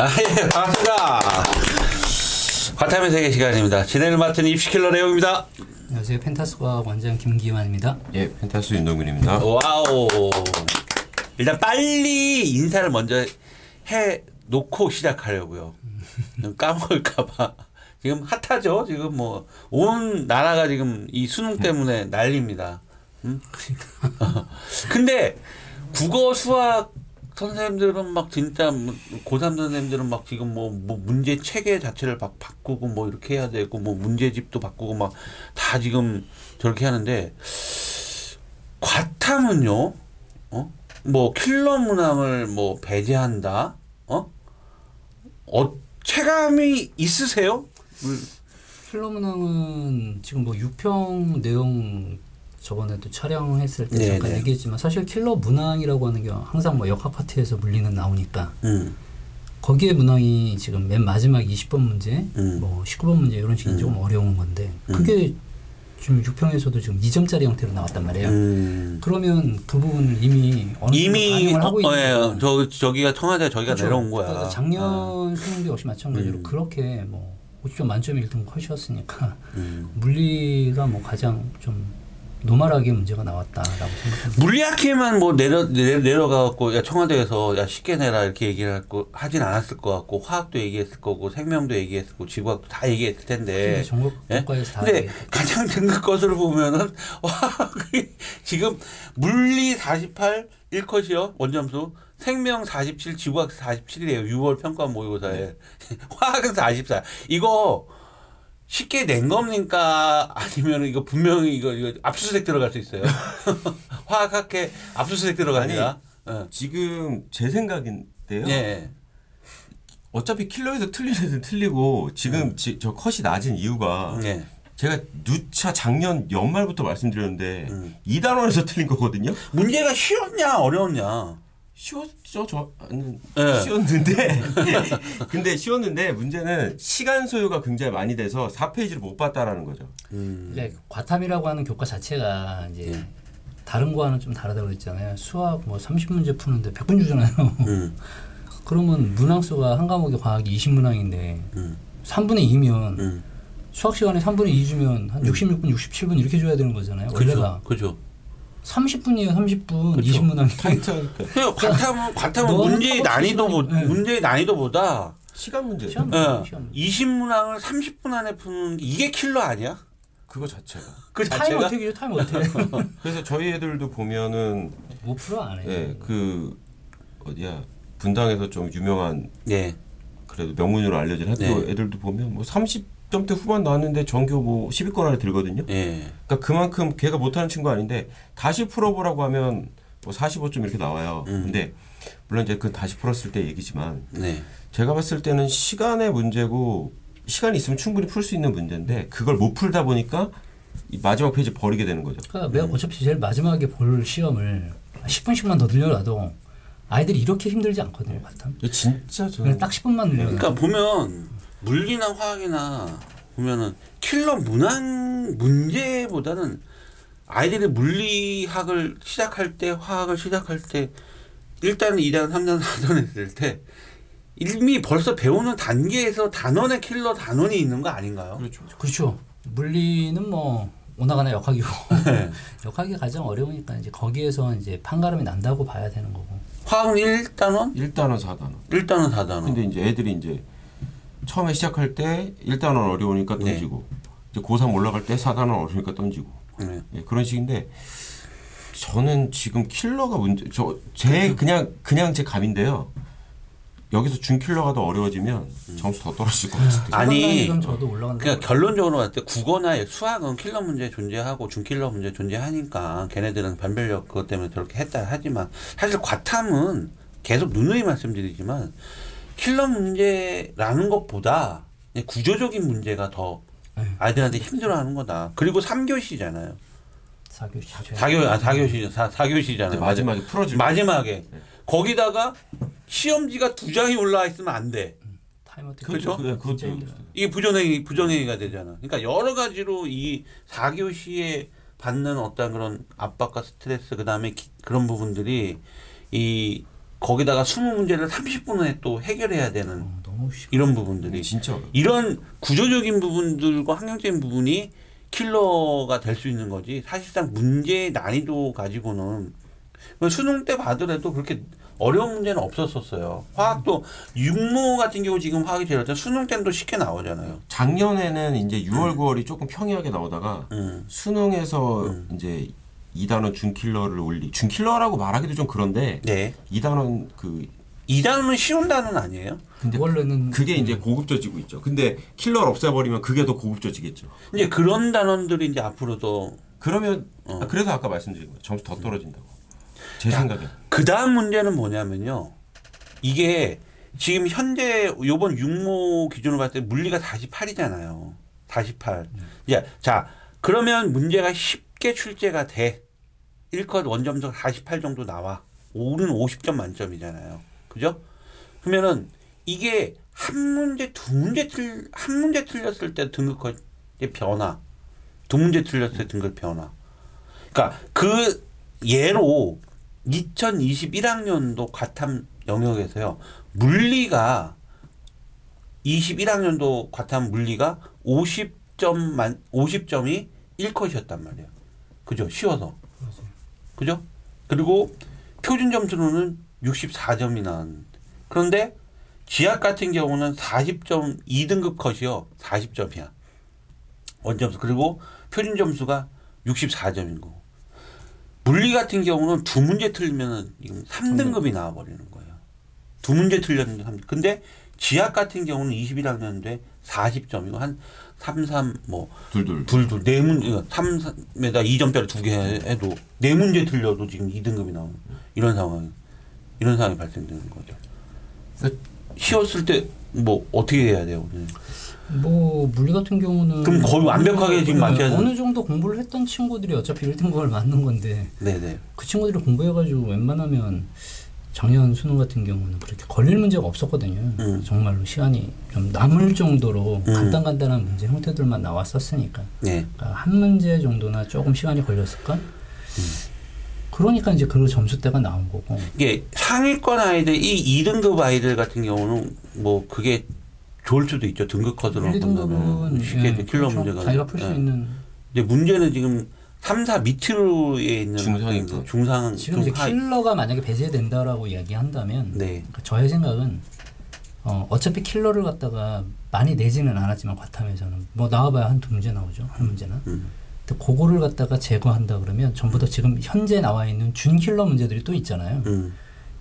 아, 예, 반갑습니다. 과탐의 세계 시간입니다. 진행을 맡은 입시킬러 내용입니다. 안녕하세요. 펜타스과 원장 김기환입니다. 예, 펜타스 윤동균입니다. 와우. 일단 빨리 인사를 먼저 해 놓고 시작하려고요. 까먹을까봐. 지금 핫하죠? 지금 뭐, 온 나라가 지금 이 수능 때문에 난립니다. 음? 근데 국어, 수학 선생님들은 막 진짜 뭐 고3 선생님들은 막 지금 뭐, 뭐 문제 체계 자체를 막 바꾸고 뭐 이렇게 해야 되고 뭐 문제집도 바꾸고 막 다 지금 저렇게 하는데 과탐은요, 어? 뭐 킬러 문항을 뭐 배제한다, 어? 어, 체감이 있으세요? 킬러 문항은 지금 뭐 6평 내용 저번에도 촬영했을 때 네, 잠깐 네. 얘기했지만 사실 킬러 문항이라고 하는 게 항상 뭐 역학 파트에서 물리는 나오니까 음, 거기에 문항이 지금 맨 마지막 20번 문제, 음. 뭐 19번 문제 이런 식이 조금 어려운 건데 그게 지금 6평에서도 지금 2점짜리 형태로 나왔단 말이에요. 음. 그러면 그 부분을 이미 어느 이미 반영을 하고 어, 있는 예, 거예요. 저 저기가 청와대 저기가 그렇죠. 내려온 거야. 그러니까 작년 아, 수능도 역시 마찬가지로 음. 그렇게 뭐 50점 만점에 1등 컷이었으니까 음. 물리가 뭐 가장 좀 노멀하게 문제가 나왔다라고 생각합니다. 물리학회만 뭐 내려 내려 내려 가갖고 야 청와대에서 야 쉽게 내라 이렇게 얘기를 하고 하진 않았을 것 같고 화학도 얘기했을 거고 생명도 얘기했을 거고 지구학도 다 얘기했을 텐데. 전국 예? 국가에서 다 근데. 가장 등급 것을 보면은 화학이 지금 물리 48 1컷이요 원점수 생명 47 지구학 47이에요 6월 평가 모의고사에 화학은 44 이거 쉽게 낸 겁니까 아니면 이거 분명히 이거 이거 압수수색 들어갈 수 있어요 화학학회 압수수색 들어갑니다 예. 지금 제 생각인데요. 예. 어차피 킬러에서 틀린 애들 틀리고 지금 지- 저 컷이 낮은 이유가 예. 제가 누차 작년 연말부터 말씀드렸는데 음. 이 단원에서 틀린 거거든요. 문제가 쉬웠냐 어려웠냐 쉬웠죠, 저는 예. 쉬웠는데 근데 쉬웠는데 문제는 시간 소요가 굉장히 많이 돼서 4페이지를 못 봤다라는 거죠. 음. 이제 과탐이라고 하는 교과 자체가 이제 예. 다른 거와는 좀 다르다고 그랬잖아요. 수학 뭐 30문제 푸는데 100분 주잖아요. 음. 그러면 문항 수가 한 과목에 과학이 20문항인데 음. 3분의 2면 음. 수학 시간에 3분의 2 주면 한 66분, 67분 이렇게 줘야 되는 거잖아요. 원래가 그죠 그죠 30분이에요, 30분. 그쵸. 20문항이. 타이트하니까 그냥 과탐은 과탐은 문제의 난이도 네. 문제의 난이도보다 시간 문제. 시간 예, 문제, 시간 문제. 20문항을 30분 안에 푸는 게 이게 킬러 아니야? 그거 자체가. 그 time 자체가 attack이죠, time attack. 그래서 저희 애들도 보면은 5%안 해요. 예, 그 어디야 분당에서 좀 유명한 예. 그래도 명문으로 알려진 학교 네. 애들도 보면 뭐 30 점대 후반 나왔는데 전교 뭐 10위권 안에 들거든요. 예. 그러니까 그만큼 걔가 못하는 친구 아닌데 다시 풀어보라고 하면 뭐 45점 이렇게 나와요. 음. 근데 물론 이제 그 다시 풀었을 때 얘기지만 네. 제가 봤을 때는 시간의 문제고 시간이 있으면 충분히 풀 수 있는 문제인데 그걸 못 풀다 보니까 이 마지막 페이지 버리게 되는 거죠. 그러니까 내가 어차피 제일 마지막에 볼 시험을 10분씩만 더 늘려놔도 아이들이 이렇게 힘들지 않거든요, 과탐. 이게 진짜 저는 딱 10분만 늘려놔. 그러니까 보면 물리나 화학이나 보면은 킬러 문항 문제보다는 아이들이 물리학을 시작할 때 화학을 시작할 때 1단, 2단, 3단, 4단 했을 때 이미 벌써 배우는 단계에서 단원의 킬러 단원이 있는 거 아닌가요? 그렇죠. 그렇죠. 물리는 뭐 오나가나 역학이고 네. 역학이 가장 어려우니까 이제 거기에서 이제 판가름이 난다고 봐야 되는 거고. 화학은 1단원? 1단원, 4단원. 1단원, 4단원. 근데 이제 애들이 이제 처음에 시작할 때 1단원 어려우니까 네. 던지고 이제 고3 올라갈 때 4단원 어려우니까 던지고 네. 예, 그런 식인데 저는 지금 킬러가 문제 저 제 그냥 그냥 제 감인데요. 여기서 준 킬러가 더 어려워지면 점수 더 떨어질 것 같은데. 아니. 그러니까 결론적으로 봤을 때 국어나 수학은 킬러 문제 존재하고 준킬러 문제 존재하니까 걔네들은 변별력 그것 때문에 저렇게 했다 하지만 사실 과탐은 계속 누누이 말씀드리지만 킬러 문제라는 것보다 구조적인 문제가 더 네. 아이들한테 힘들어하는 거다. 그리고 3교시잖아요. 사교시. 4교, 아, 4교시, 4, 4교시잖아요. 이제 마지막에 풀어질 마지막에. 거기다가 시험지가 두 장이 올라와 있으면 안 돼. 그렇죠? 그, 진짜 힘들어요. 이게 부정행위, 부정행위가 되잖아. 그러니까 여러 가지로 이 4교시에 받는 어떤 그런 압박과 스트레스, 그 다음에 그런 부분들이 이 거기다가 20문제를 30분에 또 해결해야 되는 어. 이런 부분들이 진짜. 이런 구조적인 부분들과 환경적인 부분이 킬러가 될 수 있는 거지 사실상 문제의 난이도 가지고는 수능 때 봐더라도 그렇게 어려운 문제는 없었었어요. 화학도 육모 같은 경우 지금 화학이 제일 어렵잖아요. 수능 때는 또 쉽게 나오잖아요. 작년에는 이제 6월 9월이 조금 평이하게 나오다가 음. 수능에서 이제 2단원 준킬러를 올리 준킬러라고 말하기도 좀 그런데 네. 2단원 그이 단어는 쉬운 단어는 아니에요. 근데 원래는 그게 이제 고급져지고 있죠. 근데 킬러를 없애버리면 그게 더 고급져지겠죠. 이제 그런 단원들이 이제 앞으로도 그러면 어. 아, 그래서 아까 말씀드린 거예요. 점수 더 떨어진다고. 제 야. 생각에. 그 다음 문제는 뭐냐면요. 이게 지금 현재 요번 육모 기준으로 봤을 때 물리가 48이잖아요. 48. 야, 자, 그러면 문제가 쉽게 출제가 돼. 1컷 원점수가 48 정도 나와. 오는 50점 만점이잖아요. 그죠? 그러면은 이게 한 문제, 두 문제 틀, 한 문제 틀렸을 때 등급컷의 변화. 두 문제 틀렸을 때 등급 변화. 그러니까 그 예로 2021학년도 과탐 영역에서요. 물리가 21학년도 과탐 물리가 50점 만 50점이 1컷이었단 말이에요. 그죠? 쉬워서. 그죠? 그리고 표준 점수로는 64점이 나왔는데 그런데 지학 같은 경우는 40점 2등급 컷이요. 40점이야. 원점수. 그리고 표준 점수가 64점인 거고. 물리 같은 경우는 두 문제 틀리면은 지금 3등급이 나와 버리는 거예요. 두 문제 틀렸는데 3. 근데 지학 같은 경우는 21학년인데 40점이고 한 3, 3, 뭐, 둘둘. 둘, 둘, 네 문제, 3, 3에다 2점짜리 두 개 해도 네 문제 틀려도 지금 2등급이 나오는 이런 상황, 이런 상황이 발생되는 거죠. 쉬웠을 때 뭐 어떻게 해야 돼요, 오늘? 뭐 물리 같은 경우는 그럼 거의 완벽하게 지금 어느- 맞춰야 어느 정도 공부를 했던 친구들이 어차피 1등급을 맞는 건데 네네. 그 친구들이 공부해가지고 웬만하면 작년 수능 같은 경우는 그렇게 걸릴 문제가 없었거든요. 음. 정말로 시간이 좀 남을 정도로 음. 간단간단한 문제 형태들만 나왔었으니까 네. 그러니까 한 문제 정도나 조금 시간이 걸렸을까? 그러니까 이제 그 점수대가 나온 거고. 이게 상위권 아이들, 이 2등급 아이들 같은 경우는 뭐 그게 좋을 수도 있죠. 등급 컷으로 1, 2등급은 쉽게 이제 킬러 문제가. 자기가 풀수 예. 있는 근데 문제는 지금 3, 4 밑으로에 있는 중상인 거. 중상 지금 이제 킬러가 만약에 배제된다라고 이야기한다면 네. 그러니까 저의 생각은 어, 어차피 킬러를 갖다가 많이 내지는 않았지만 과탐에서는 뭐 나와봐야 한 두 문제 나오죠 한 문제는 음. 근데 그거를 갖다가 제거한다 그러면 전부 다 지금 현재 나와 있는 준킬러 문제들이 또 있잖아요 음.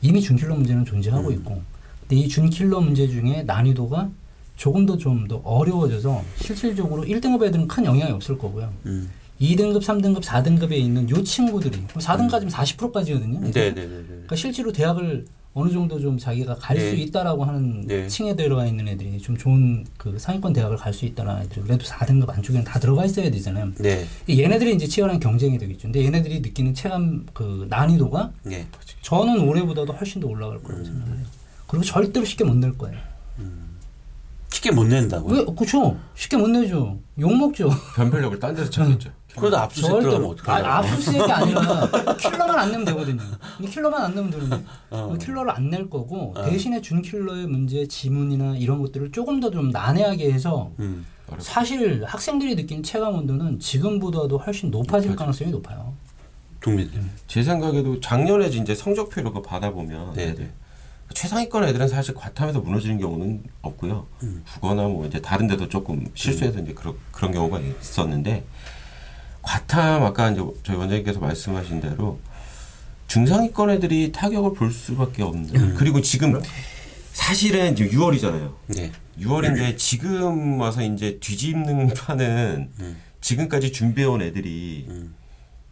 이미 준킬러 문제는 존재하고 음. 있고 근데 이 준킬러 문제 중에 난이도가 조금 더 좀 더 어려워져서 실질적으로 1등급 애들은 큰 영향이 없을 거고요 음. 2등급, 3등급, 4등급에 있는 요 친구들이 4등까지면 40%까지거든요. 네, 네, 네, 네. 그러니까 실제로 대학을 어느 정도 좀 자기가 갈수 네. 있다라고 하는 네. 층에 들어가 있는 애들이 좀 좋은 그 상위권 대학을 갈 수 있다라는 애들이 그래도 4등급 안쪽에는 다 들어가 있어야 되잖아요. 네. 얘네들이 이제 치열한 경쟁이 되겠죠. 근데 얘네들이 느끼는 체감 그 난이도가 네. 저는 올해보다도 훨씬 더 올라갈 거라고 생각해요. 그리고 절대로 쉽게 못 낼 거예요. 쉽게 못 낸다고요? 왜? 그쵸? 쉽게 못 내죠. 욕 먹죠. 변별력을 딴 데서 찾겠죠. 그러다 압수수색 들어가면 못. 어떡하냐. 아, 압수수색이 아니라 킬러만 안 내면 되거든요. 이 킬러만 안 내면 되는데 어. 킬러를 안 낼 거고 어. 대신에 준 킬러의 문제 지문이나 이런 것들을 조금 더 좀 난해하게 해서 음. 사실 학생들이 느끼는 체감 온도는 지금보다도 훨씬 높아질 가능성이 높아요. 동민님. 제 생각에도 작년에 이제 성적표를 그 받아보면 네, 애들 최상위권 애들은 사실 과탐에서 무너지는 경우는 없고요. 음. 국어나 뭐 이제 다른 데도 조금 실수해서 이제 그런 그런 경우가 있었는데 과탐 아까 이제 저희 원장님께서 말씀하신 대로 중상위권 애들이 타격을 볼 수밖에 없는. 음. 그리고 지금 사실은 지금 6월이잖아요. 네. 6월인데 지금 와서 이제 뒤집는 판은 음. 지금까지 준비해온 애들이 음.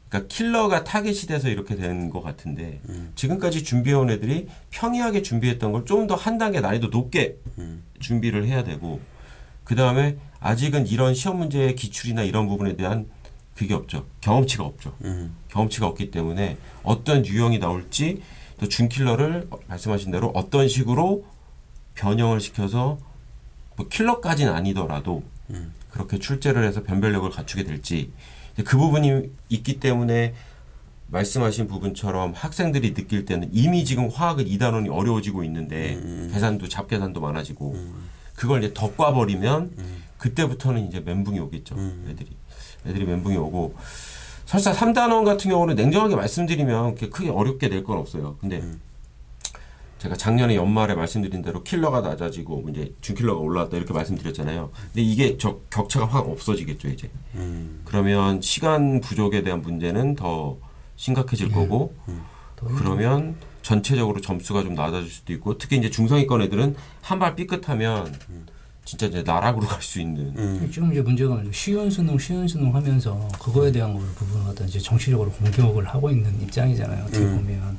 그러니까 킬러가 타겟이 돼서 이렇게 된 것 같은데 음. 지금까지 준비해온 애들이 평이하게 준비했던 걸 좀 더 한 단계 난이도 높게 음. 준비를 해야 되고 그 다음에 아직은 이런 시험 문제의 기출이나 이런 부분에 대한 그게 없죠 경험치가 없죠 음. 경험치가 없기 때문에 어떤 유형이 나올지 또 준킬러를 말씀하신 대로 어떤 식으로 변형을 시켜서 뭐 킬러까지는 아니더라도 말씀하신 부분처럼 학생들이 느낄 때는 이미 지금 화학은 2단원이 어려워지고 있는데 음. 계산도 잡계산도 많아지고 그걸 이제 덧과버리면 그때부터는 이제 멘붕이 오겠죠. 음. 애들이 애들이 멘붕이 오고 설사 3단원 같은 경우는 냉정하게 말씀드리면 그렇게 크게 어렵게 될 건 없어요. 근데 음. 제가 작년에 연말에 말씀드린 대로 킬러가 낮아지고 이제 준킬러가 올라왔다 이렇게 말씀드렸잖아요. 근데 이게 저 격차가 확 없어지겠죠 이제. 음. 그러면 시간 부족에 대한 문제는 더 심각해질 거고 더 그러면 전체적으로 점수가 좀 낮아질 수도 있고 특히 이제 중상위권 애들은 한 발 삐끗하면 진짜 이제 나락으로 갈 수 있는 음. 지금 이제 문제가 쉬운 수능 쉬운 수능 하면서 그거에 대한 걸 부분을 갖다 이제 정치적으로 공격을 하고 있는 입장이잖아요. 어떻게 음. 보면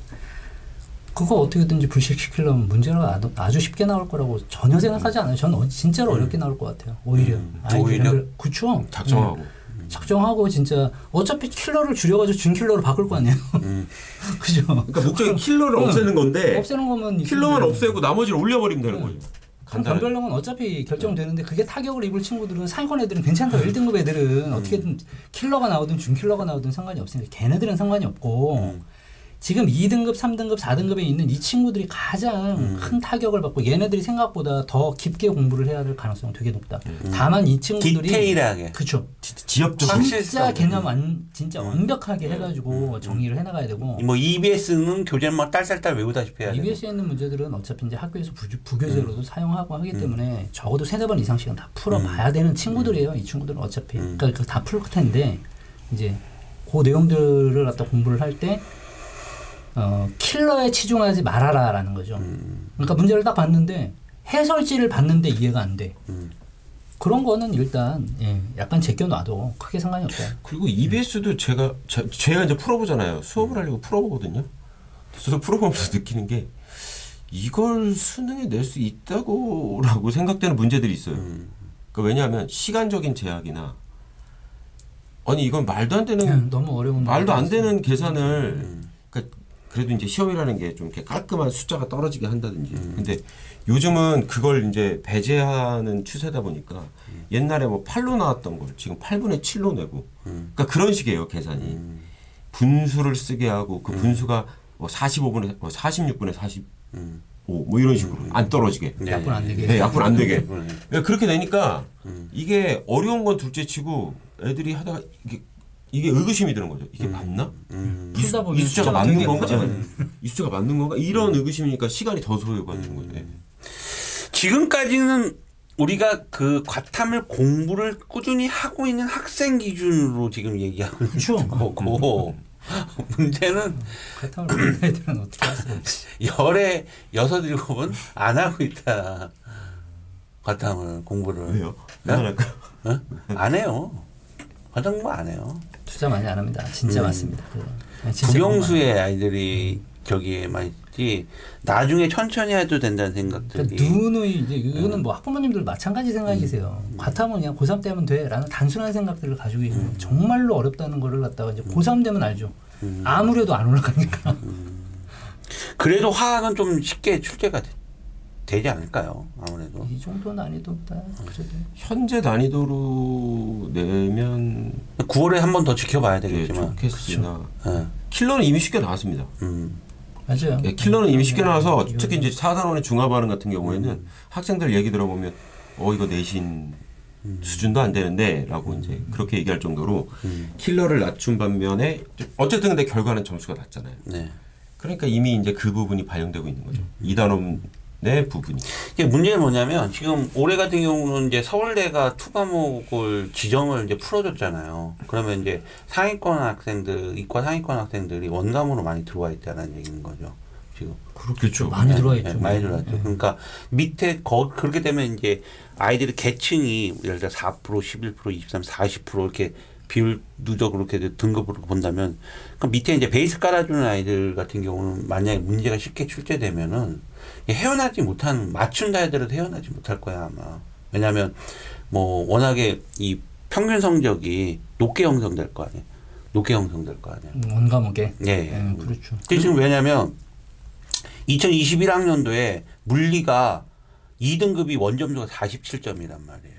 그거 어떻게든지 불식시키려면 문제가 아주- 아주 쉽게 나올 거라고 전혀 생각하지 않아요. 저는 어- 진짜로 어렵게 나올 것 같아요. 오히려 음. 아이들은 오히려? 그쵸. 작정하고 음. 작정하고 진짜 어차피 킬러를 줄여가지고 준킬러로 바꿀 거 아니에요. 음. 그죠. 그러니까 목적이 킬러를 응. 없애는 건데 없애는 거면 이 킬러만 없애고 나머지를 올려버리면 되는 응. 거죠. 변별력은 어차피 결정되는데 그게 타격을 입을 친구들은 상위권 애들은 괜찮다. 1등급 애들은 어떻게든 킬러가 나오든 준킬러가 나오든 상관이 없으니까 걔네들은 상관이 없고 음. 지금 2등급, 3등급, 4등급에 있는 이 친구들이 가장 큰 타격을 받고 얘네들이 생각보다 더 깊게 공부를 해야 될 가능성이 되게 높다. 다만 이 친구들이 디테일하게. 그쵸. 진짜 지역적 확실히 진짜. 개념 완 진짜 음. 완벽하게 해가지고 정리를 해나가야 되고 뭐 EBS는 교재는 막 딸딸딸 외우다시피 해야 돼. EBS에 있는 문제들은 어차피 이제 학교에서 부, 부교재로도 사용하고 하기 음. 때문에 적어도 세네 번 이상씩은 다 풀어봐야 되는 친구들이에요. 이 친구들은 어차피 음. 그러니까 다 풀 텐데 이제 그 내용들을 갖다 공부를 할때 어, 킬러에 치중하지 말아라라는 거죠. 음. 그러니까 문제를 딱 봤는데 해설지를 봤는데 이해가 안 돼. 음. 그런 거는 일단 예, 약간 제껴놔도 크게 상관이 없다. 그리고 EBS도 제가 제, 제가 이제 풀어보잖아요. 수업을 하려고 풀어보거든요. 저도 풀어보면서 느끼는 게 이걸 수능에 낼 수 있다고라고 생각되는 문제들이 있어요. 음. 그 왜냐하면 시간적인 제약이나 아니 이건 말도 안 되는 어려운 말도 안 되는 계산을 음. 그래도 이제 시험이라는 게 좀 이렇게 깔끔한 숫자가 떨어지게 한다든지. 근데 요즘은 그걸 이제 배제하는 추세다 보니까 옛날에 뭐 8로 나왔던 걸 지금 8분의 7로 내고. 음. 그러니까 그런 식이에요, 계산이. 음. 분수를 쓰게 하고 그 분수가 뭐 45분에 뭐 46분에 45 음. 뭐 이런 식으로 안 떨어지게. 네. 약분 안 되게. 네, 약분 안 되게. 음. 그러니까 그렇게 되니까 음. 이게 어려운 건 둘째치고 애들이 하다가 이게 이게 의구심이 드는 거죠. 이게 맞나? 음. 이, 수- 이 숫자가 맞는 건가? 음. 이 숫자가 맞는 건가? 이런 의구심이니까 시간이 더 소요가 되는 거죠. 네. 지금까지는 우리가 그 과탐을 공부를 꾸준히 하고 있는 학생 기준으로 지금 얘기하고 있는 그쵸. 거고 문제는 그렇다면 우리 애들은 어떻게 없지. 열에 여섯 일곱은 안 하고 있다. 과탐을 공부를 왜요? 네? 안 할까요? 어? 안 해요. 과탐 공부 안 해요. 투자 많이 안 합니다. 진짜 음. 맞습니다. 그거. 네, 국영수의 아이들이 저기에만 있지 나중에 천천히 해도 된다는 그러니까 생각들이 누누이 이제 이거는 뭐 학부모님들 마찬가지 생각이세요. 과탐은 그냥 고3 때면 돼라는 단순한 생각들을 가지고 있는 정말로 어렵다는 거를 갖다가 이제 고3 되면 알죠. 음. 아무래도 안 올라가니까. 그래도 화학은 좀 쉽게 출제가 되, 되지 않을까요? 아무래도 이 정도 난이도다. 그래도 현재 난이도로 내면 9월에 한 번 더 지켜봐야 네, 되겠지만 좋겠으나 예. 킬러는 이미 쉽게 나왔습니다. 음. 맞아요. 예, 킬러는 이미 쉽게 나와서 이거는 특히 이제 사단원의 중화 반응 같은 경우에는 학생들 얘기 들어보면 어 이거 내신 수준도 안 되는데라고 이제 그렇게 얘기할 정도로 음. 킬러를 낮춘 반면에 어쨌든 근데 결과는 점수가 낮잖아요. 네. 그러니까 이미 이제 그 부분이 반영되고 있는 거죠. 이단원 의 부분이. 이게 문제는 뭐냐면 지금 올해 같은 경우는 이제 서울대가 two 과목을 지정을 이제 풀어줬잖아요. 그러면 이제 상위권 학생들, 이과 상위권 학생들이 원감으로 많이 들어와 있다는 얘기인 거죠. 지금. 그렇겠죠. 많이 들어와 네, 있죠. 네, 많이 들어와 있죠. 네. 그러니까 밑에 거 그렇게 되면 이제 아이들의 계층이 예를 들어 4%, 11%, 23, 40% 이렇게 비율 누적으로 이렇게 등급으로 본다면 그 밑에 이제 베이스 깔아주는 아이들 같은 경우는 만약에 문제가 쉽게 출제되면은 헤어나지 못한 맞춘다 하더라도 헤어나지 못할 거야 아마. 왜냐하면 뭐 워낙에 이 평균 성적이 높게 형성될 거 아니에요. 높게 형성될 거 아니에요. 음, 원 과목에. 예, 예. 예, 그렇죠. 지금 왜냐면 2021학년도에 물리가 2등급이 원점수가 47점이란 말이에요.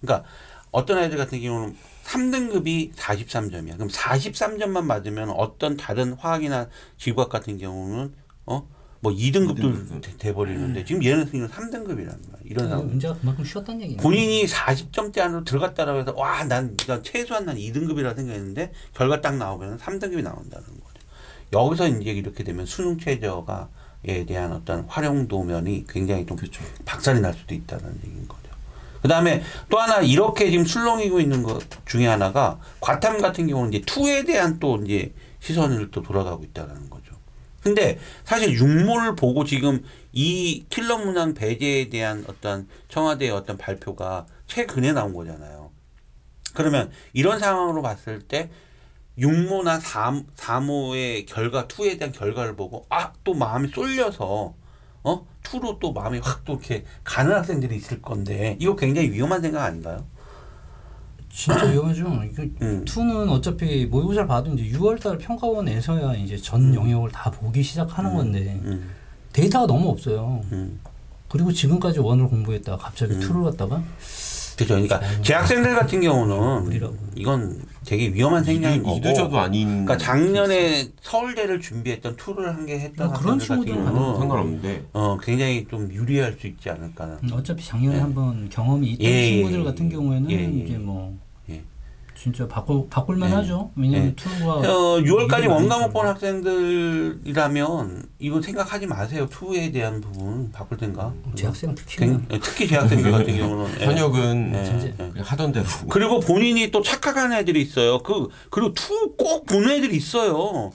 그러니까 어떤 애들 같은 경우는 3등급이 43점이야. 그럼 43점만 맞으면 어떤 다른 화학이나 지구학 같은 경우는 어? 뭐 2등급도 이등급. 돼, 돼버리는데 지금 얘는 3등급이라는 거야. 이런 상황. 문제가 그만큼 쉬웠다는 얘기네. 본인이 40점대 안으로 들어갔다라고 해서 와, 난, 난 최소한 난 2등급이라 생각했는데 결과 딱 나오면 3등급이 나온다는 거죠. 여기서 이제 이렇게 되면 수능 최저가 에 대한 어떤 활용도면이 굉장히 좀 그렇죠. 박살이 날 수도 있다는 얘기인 거죠. 그 다음에 또 하나 이렇게 지금 술렁이고 있는 것 중에 하나가 과탐 같은 경우는 이제 투에 대한 또 이제 시선을 또 돌아가고 있다는 거죠. 근데 사실 육모를 보고 지금 이 킬러 문항 배제에 대한 어떤 청와대의 어떤 발표가 최근에 나온 거잖아요. 그러면 이런 상황으로 봤을 때 육모나 삼, 사모의 결과 투에 대한 결과를 보고 아 또 마음이 쏠려서 어 투로 또 마음이 확 또 이렇게 가는 학생들이 있을 건데 이거 굉장히 위험한 생각 아닌가요? 진짜 위험하죠. 이거 음. 투는 어차피 모의고사를 봐도 이제 6월달 평가원에서야 이제 전 영역을 다 보기 시작하는 건데 음, 데이터가 너무 없어요. 음. 그리고 지금까지 원을 공부했다가 갑자기 음. 투를 갖다가 그죠. 그러니까 재학생들 같은 경우는. 이건 되게 위험한 생각인 거고. 이두저도 아닌. 그러니까 작년에 서울대를 준비했던 투를 한개 했던 뭐 그런 친구들은 상관없는데. 어 굉장히 좀 유리할 수 있지 않을까. 음, 어차피 작년에 예. 한번 경험이 있던 예, 친구들 예, 같은 예. 경우에는 예, 예. 이제 뭐 예. 진짜 바꿀 바꿀만 예. 하죠. 왜냐면 예. two가 어, 6월까지 이름이 원과목 아니죠. 본 학생들이라면 이거 생각하지 마세요. two에 대한 부분 바꿀 생각. 재학생 특히나 굉- 특히 재학생들 같은 경우는 예. 현역은. 예. 그냥 하던 대로. 그리고 본인이 또 착각하는 애들이 있어요. 그 그리고 two 꼭 보는 애들이 있어요.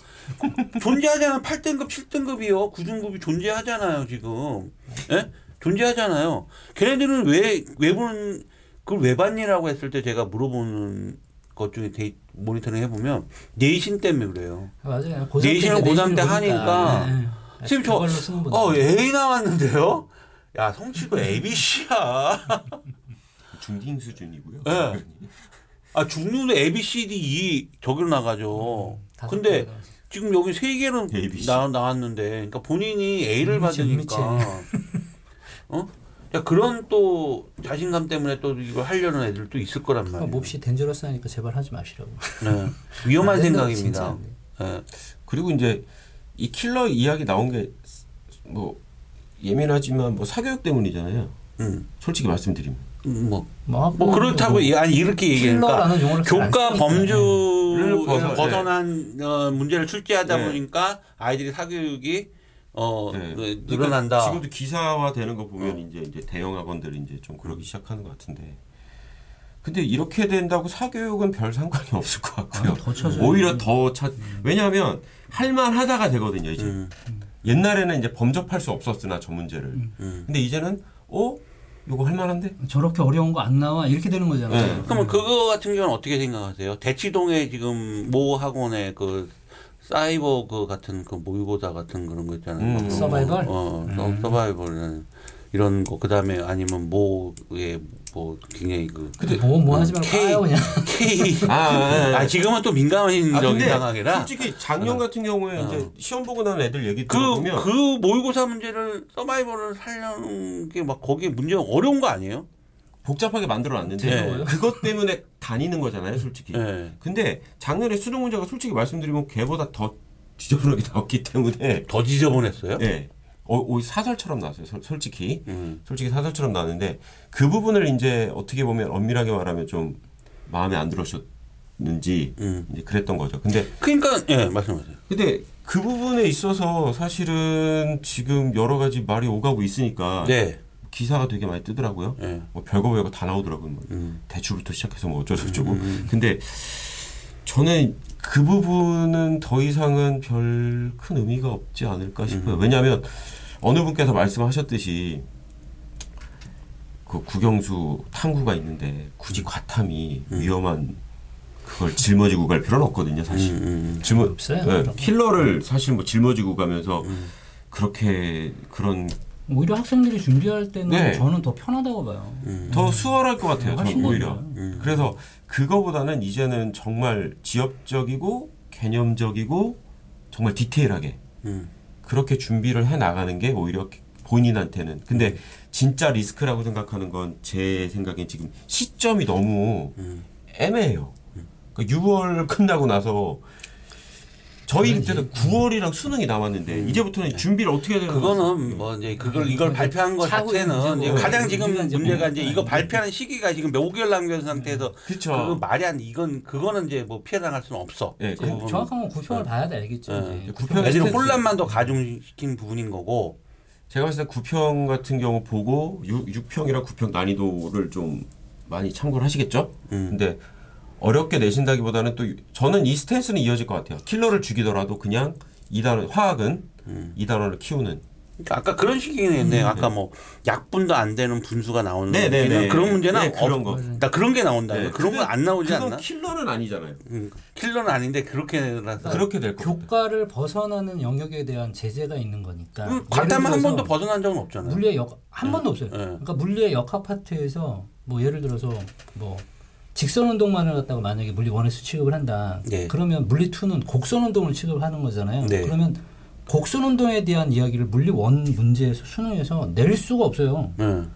존재하잖아요. 8등급, 7등급이요. 9등급이 존재하잖아요, 지금. 예? 존재하잖아요. 걔네들은 왜, 왜 보는, 그걸 왜 봤니라고 했을 때 제가 물어보는 것 중에 데이, 모니터링 해보면 내신 때문에 그래요. 맞아요. 내신을 때 고3 때 내신을 하니까 보니까. 예. 지금 저. 어, A 나왔는데요? 야, 성취도 ABC야. 중딩 수준이고요. 예. 아, 중등도 A, B, C, D, E 저기로 나가죠. 다섯 근데 지금 여기 세 개는. 나, 나왔는데, 그러니까 본인이 A를 미치, 받으니까, 어? 야, 그런 또 자신감 때문에 또 이걸 하려는 애들도 있을 거란 그러니까 말이에요. 몹시 덴저러스 하니까 제발 하지 마시라고. 네. 위험한 안 된다, 생각입니다. 예. 그리고 이제 이 킬러 이야기 나온 게 뭐 예민하지만 뭐 사교육 때문이잖아요. 음, 솔직히 말씀드리면. 음, 뭐, 뭐, 뭐 그렇다고 이- 아니 이렇게 얘기하니까 잘안 교과. 범주를 벗어- 벗어난 어, 문제를 출제하다 네. 보니까 아이들이 사교육이 어 네. 그, 그러니까 늘어난다. 지금도 기사화 되는 거 보면 이제 이제 대형 학원들이 이제 좀 그러기 시작하는 것 같은데. 근데 이렇게 된다고 사교육은 별 상관이 없을 것 같고요. 아니, 더. 오히려 더 차. 왜냐하면 할만하다가 되거든요. 이제 음, 옛날에는 이제 범접할 수 없었으나 저 문제를. 음. 근데 이제는 어 요거 할만한데. 저렇게 어려운 거 안 나와 이렇게 되는 거잖아요. 네. 그러면 그거 같은 경우는 어떻게 생각하세요? 대치동에 지금 모 학원에 그 사이버 그 같은 그 모의고사 같은 그런 거 있잖아요. 음. 서바이벌? 어, 서- 음. 서바이벌 이런 거 그다음에 아니면 모의 뭐 굉장히 그 뭐, 뭐 하지 말고 K 그냥. K 아, 아, 아. 아 지금은 또 민감한 아, 적인 근데 상황이라 솔직히 작년 같은 경우에 어. 이제 시험 보고 난 애들 얘기 그, 들어보면 그 모의고사 문제를 서바이벌을 살려는 게 막 거기에 문제가 어려운 거 아니에요? 복잡하게 만들어 놨는데 네. 그것 때문에 다니는 거잖아요, 솔직히. 네. 근데 작년에 수능 문제가 솔직히 말씀드리면 걔보다 더 지저분하게 나왔기 때문에 더 지저분했어요? 예. 어, 오, 사설처럼 나왔어요. 솔- 솔직히. 음. 솔직히 사설처럼 나왔는데 그 부분을 이제 어떻게 보면 엄밀하게 말하면 좀 마음에 안 들으셨는지 음. 이제 그랬던 거죠. 근데 그러니까 예 말씀하세요. 근데 그 부분에 있어서 사실은 지금 여러 가지 말이 오가고 있으니까 네. 기사가 되게 많이 뜨더라고요. 예. 뭐 별거 별거 다 나오더라고요. 뭐 음. 대출부터 시작해서 뭐 어쩌고저쩌고. 음. 근데 저는 그 부분은 더 이상은 별 큰 의미가 없지 않을까 싶어요. 왜냐하면 어느 분께서 말씀하셨듯이 그 국영수 탐구가 있는데 굳이 과탐이 위험한 그걸 짊어지고 갈 필요는 없거든요, 사실. 음, 음. 짊어, 없어요, 거. 킬러를 사실 뭐 짊어지고 가면서 그렇게 그런 오히려 학생들이 준비할 때는 네. 저는 더 편하다고 봐요. 음. 더 수월할 것 같아요. 저는 오히려. 음. 그래서 그거보다는 이제는 정말 지역적이고 개념적이고 정말 디테일하게 음. 그렇게 준비를 해 나가는 게 오히려 본인한테는. 근데 진짜 리스크라고 생각하는 건 제 생각엔 지금 시점이 너무 애매해요. 그러니까 6월 끝나고 나서 저희 때는 9월이랑 수능이 남았는데 이제부터는 준비를 어떻게 해야 되는? 그거는 뭐 이제 그걸 이걸 발표한 것 자체는 문제고. 이제 가장 지금 문제가 이제 문제가 이제 뭐- 이거 발표하는 시기가 지금 몇 개월 남겨진 상태에서 그쵸. 그거 말이 안 이건 그거는 이제 뭐 피해 당할 수는 없어. 예, 그 그. 정확한 건 구평을 봐야 돼 알겠죠. 네. 이제. 구평 애들은. 혼란만 더 가중시킨 부분인 거고. 제가 봤을 때 9평 같은 경우 보고 6, 6평이랑 9평 난이도를 좀 많이 참고를 하시겠죠? 음. 근데 어렵게 내신다기보다는 또 저는 이 스탠스는 이어질 것 같아요. 킬러를 죽이더라도 그냥 이단원 화학은 음. 이단원을 키우는 그러니까 아까 그런 식이네. 아까 뭐 약분도 안 되는 분수가 나오는 네, 네, 문제는 네. 그런 문제는 네, 그런 없- 거. 나 그런 게 나온다. 네, 그런 건 안 나오지 그건 않나? 킬러는 아니잖아요. 음, 킬러는 아닌데 그렇게라서. 그렇게 될것 같아요. 교과를 벗어나는 영역에 대한 제재가 있는 거니까. 음, 과탐은 한 번도 벗어난 적은 없잖아요. 물리의 역한 네. 번도 없어요. 네. 그러니까 물리의 역학 파트에서 뭐 예를 들어서 뭐 직선 운동만을 갖다가 만약에 물리 원에서 취급을 한다. 네. 그러면 물리 2는 곡선 운동을 취급하는 거잖아요. 네. 그러면 곡선 운동에 대한 이야기를 물리 원 문제에서 수능에서 낼 수가 없어요. 음,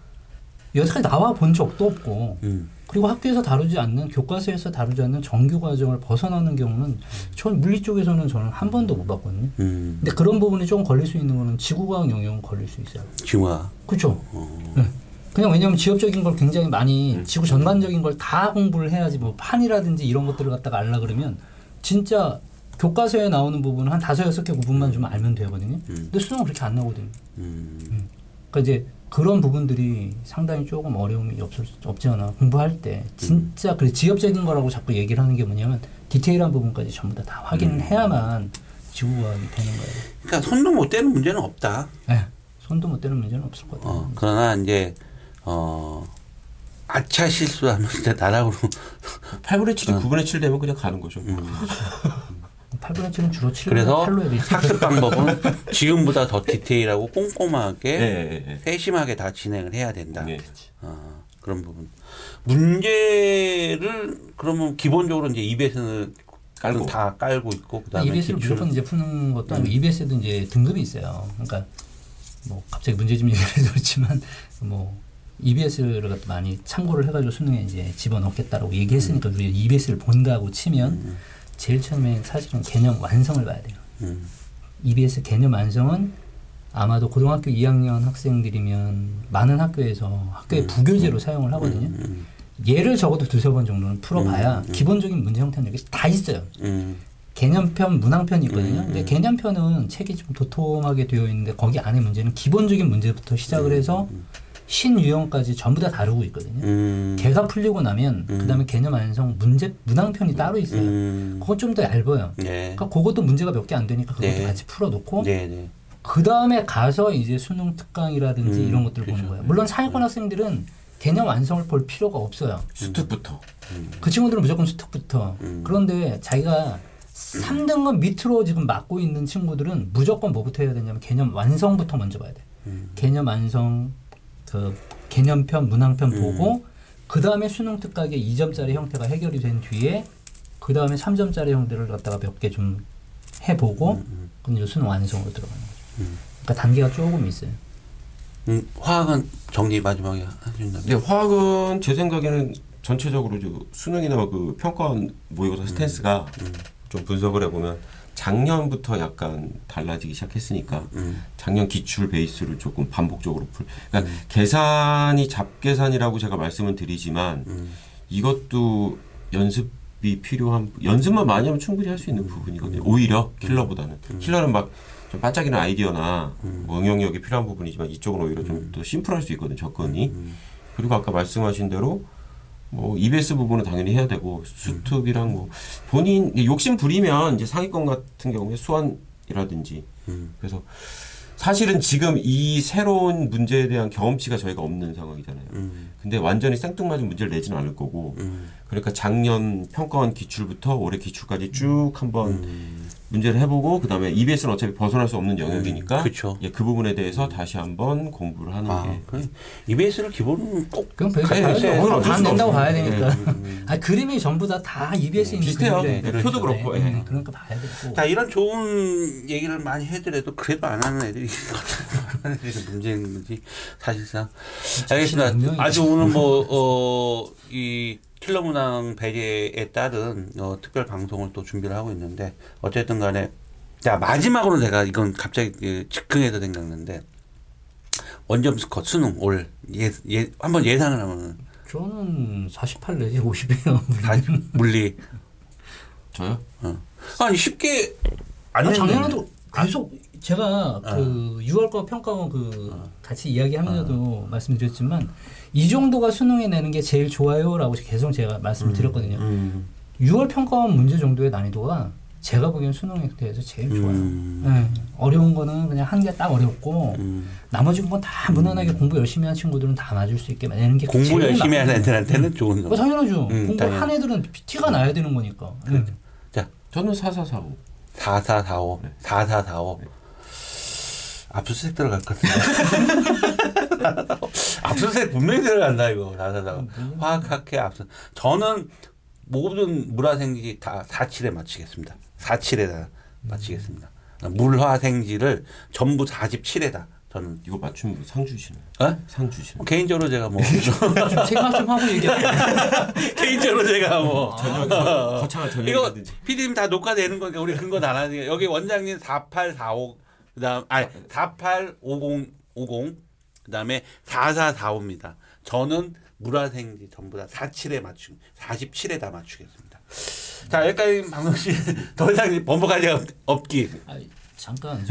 여태까지 나와 본 적도 없고 음, 그리고 학교에서 다루지 않는 교과서에서 다루지 않는 정규 과정을 벗어나는 경우는 전 물리 쪽에서는 저는 한 번도 못 봤거든요. 음. 근데 그런 부분이 좀 걸릴 수 있는 거는 지구과학 영역은 걸릴 수 있어요. 지화. 그렇죠. 어. 네. 그냥 왜냐하면 지역적인 걸 굉장히 많이 음. 지구 전반적인 걸 다 공부를 해야지 뭐 판이라든지 이런 것들을 갖다가 알라 그러면 진짜 교과서에 나오는 부분은 한 다섯 여섯 개 부분만 좀 알면 되거든요. 음. 근데 수능은 그렇게 안 나오거든요. 음. 그러니까 이제 그런 부분들이 상당히 조금 어려움이 없을 수- 없지 않아 공부할 때 진짜 그 지역적인 거라고 자꾸 얘기를 하는 게 뭐냐면 디테일한 부분까지 전부 다, 다 확인을 음. 해야만 지구과학이 되는 거예요. 그러니까 손도 못 대는 문제는 없다. 네. 손도 못 대는 문제는 없을 것 같아요. 어, 그러나 이제 어 아차 실수하면 진짜 나락으로 8분의 7이 어. 9분의 7 되면 그냥 가는 거죠. 음. 8분의 7은 주로 7분의 그래서 8로 해야 되지. 학습 방법은 지금보다 더 디테일하고 꼼꼼하게 네, 네, 네. 세심하게 다 진행을 해야 된다. 네. 어, 그런 부분. 문제를 그러면 기본적으로 이제 EBS는 깔고. 다 깔고 있고 그다음에 EBS를 기출. 무조건 이제 푸는 것도 아니고 음. EBS에도 이제 등급이 있어요. 그러니까 뭐 갑자기 문제집 얘기를 그렇지만 뭐 EBS를 많이 참고를 해가지고 수능에 이제 집어넣겠다라고 얘기했으니까 우리가 EBS를 본다고 치면 제일 처음에 사실은 개념 완성을 봐야 돼요. 음. EBS 개념 완성은 아마도 고등학교 2학년 학생들이면 많은 학교에서 학교의 부교재로 사용을 하거든요. 음, 얘를 적어도 두세 번 정도는 풀어봐야 음, 음. 기본적인 문제 형태는 다 있어요. 음, 개념편, 문항편이 있거든요. 음, 근데 음. 개념편은 책이 좀 도톰하게 되어 있는데 거기 안에 문제는 기본적인 문제부터 시작을 해서 신유형까지 전부 다 다루고 있거든요. 음, 걔가 풀리고 나면 음. 그다음에 개념 완성 문제 문항편이 따로 있어요. 음, 그건 좀 더 얇아요. 네. 그러니까 그것도 문제가 몇 개 안 되니까 그것도 네. 같이 풀어놓고 네, 네. 그 다음에 가서 이제 수능 특강이라든지 음, 이런 것들을 보는 그렇죠. 거예요. 물론 사회권 학생들은 개념 완성을 볼 필요가 없어요. 수특부터. 그 친구들은 무조건 수특부터. 음. 그런데 자기가 3등급 밑으로 지금 맡고 있는 친구들은 무조건 뭐부터 해야 되냐면 개념 완성부터 먼저 봐야 돼. 음. 개념 완성, 그 개념편, 문항편 음. 보고 그 다음에 수능 특강의 2점짜리 형태가 해결이 된 뒤에 그 다음에 3점짜리 형태를 갖다가 몇 개 좀 해보고 음, 그건 이제 수능 완성으로 들어가는 거죠. 음. 그러니까 단계가 조금 있어요. 음, 화학은 정리 마지막에 해준다면. 근데 화학은 제 생각에는 전체적으로 저 수능이나 그 평가원 모의고사 스탠스가 좀 분석을 해보면 작년부터 약간 달라지기 시작했으니까 음, 작년 기출 베이스를 조금 반복적으로 풀. 그러니까 계산이 잡계산이라고 제가 말씀을 드리지만 음, 이것도 연습이 필요한 연습만 많이 하면 충분히 할 수 있는 부분이거든요. 오히려 킬러보다는 킬러는 막 좀 반짝이는 아이디어나 뭐 응용력이 필요한 부분이지만 이쪽은 오히려 좀 더 심플할 수 있거든 요. 접근이. 그리고 아까 말씀하신 대로 뭐 EBS 부분은 당연히 해야 되고 수특이랑 뭐 본인 욕심 부리면 이제 상위권 같은 경우에 수완이라든지. 음, 그래서 사실은 지금 이 새로운 문제에 대한 경험치가 저희가 없는 상황이잖아요. 음, 근데 완전히 생뚱맞은 문제를 내지는 않을 거고. 음, 그러니까 작년 평가원 기출부터 올해 기출까지 쭉 한번 음. 문제를 해보고 그다음에 EBS는 어차피 벗어날 수 없는 영역이니까 그쵸. 예, 그 부분에 대해서 다시 한번 공부를 하는 아, 게그 EBS를 기본은 꼭 그럼 네. 네, 어쩔 다 낸다고. 봐야 되니까. 네. 아 그림이 전부 다 다 EBS 있는 비슷해요. 네, 표도 그렇고, 예. 네, 그러니까 봐야 되고. 자 이런 좋은 얘기를 많이 해드려도 그래도 안 하는 애들이 있거든. 하는 문제인 건지 사실상 알겠습니다. 아주 오늘 뭐어이 킬러 문항 배제에 따른 어, 특별 방송을 또 준비를 하고 있는데 어쨌든 간에 자 마지막으로 내가 이건 갑자기 그 즉흥해서 생각났는데 원점 스컷 수능 올예 한번 예상을 하면 저는 48 내지 50이에요. 다 물리 저요? 아니 쉽게 안 아. 작년에도 계속 제가 그 6월과 평가원 그 같이 이야기하면서도 말씀드렸지만 이 정도가 수능에 내는 게 제일 좋아요라고 계속 제가 말씀을 드렸거든요. 음. 6월 평가원 문제 정도의 난이도가 제가 보기엔 수능에 대해서 제일 좋아요. 음. 네. 어려운 거는 그냥 한 개 딱 어렵고 음. 나머지 건 다 무난하게 공부 열심히 한 친구들은 다 맞을 수 있게 내는 게 공부 제일 열심히 나- 하는 애들한테는 좋은 뭐 거. 당연하죠. 음, 공부 당연히. 한 애들은 티가 나야 되는 거니까. 네. 저는 4445. 4445. 네. 4445. 압수수색 들어갈 것 같은데. 압수수색 분명히 들어간다, 이거. 4445. 화학학회 압수. 저는 모든 물화생지 다 47에 맞추겠습니다. 47에다 맞추겠습니다. 물화생지를 전부 47에다. 저는. 이거 맞추면 상 주시나요? 어? 상 주시나요? 개인적으로 제가 뭐. 좀 생각 좀 하고 얘기해. 개인적으로 제가 뭐. 저녁 거창한 이거 저녁이라든지. PD님 다 녹화되는 거니까 우리 근거 다 나니까 여기 원장님 4845 그다음 아니 485050 그다음에 4445입니다. 저는 물화생지 전부 다 47에 맞추 47에 다 맞추겠습니다. 자 여기까지 방송 씨더 이상 번복할 일 없기. 아, 잠깐.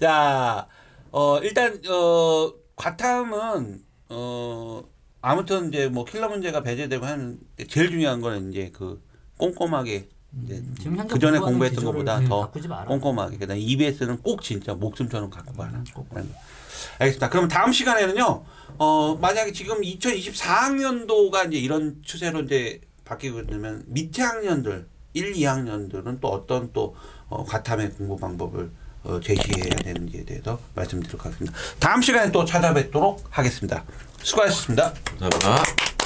자, 어, 일단, 어, 과탐은, 어, 아무튼 이제 뭐 킬러 문제가 배제되고 하는 제일 중요한 거는 이제 그 꼼꼼하게 이제 지금 현재 그 전에 공부했던 것보다 네, 더. 꼼꼼하게. 그다음 EBS는 꼭 진짜 목숨처럼 갖고 가라. 음. 알겠습니다. 그럼 다음 시간에는요, 어, 만약에 지금 2024학년도가 이제 이런 추세로 이제 바뀌고 있으면 밑에 학년들, 1, 2학년들은 또 어떤 또, 어, 과탐의 공부 방법을 어, 제시해야 되는지에 대해서 말씀드리도록 하겠습니다. 다음 시간에 또 찾아뵙도록 하겠습니다. 수고하셨습니다. 감사합니다.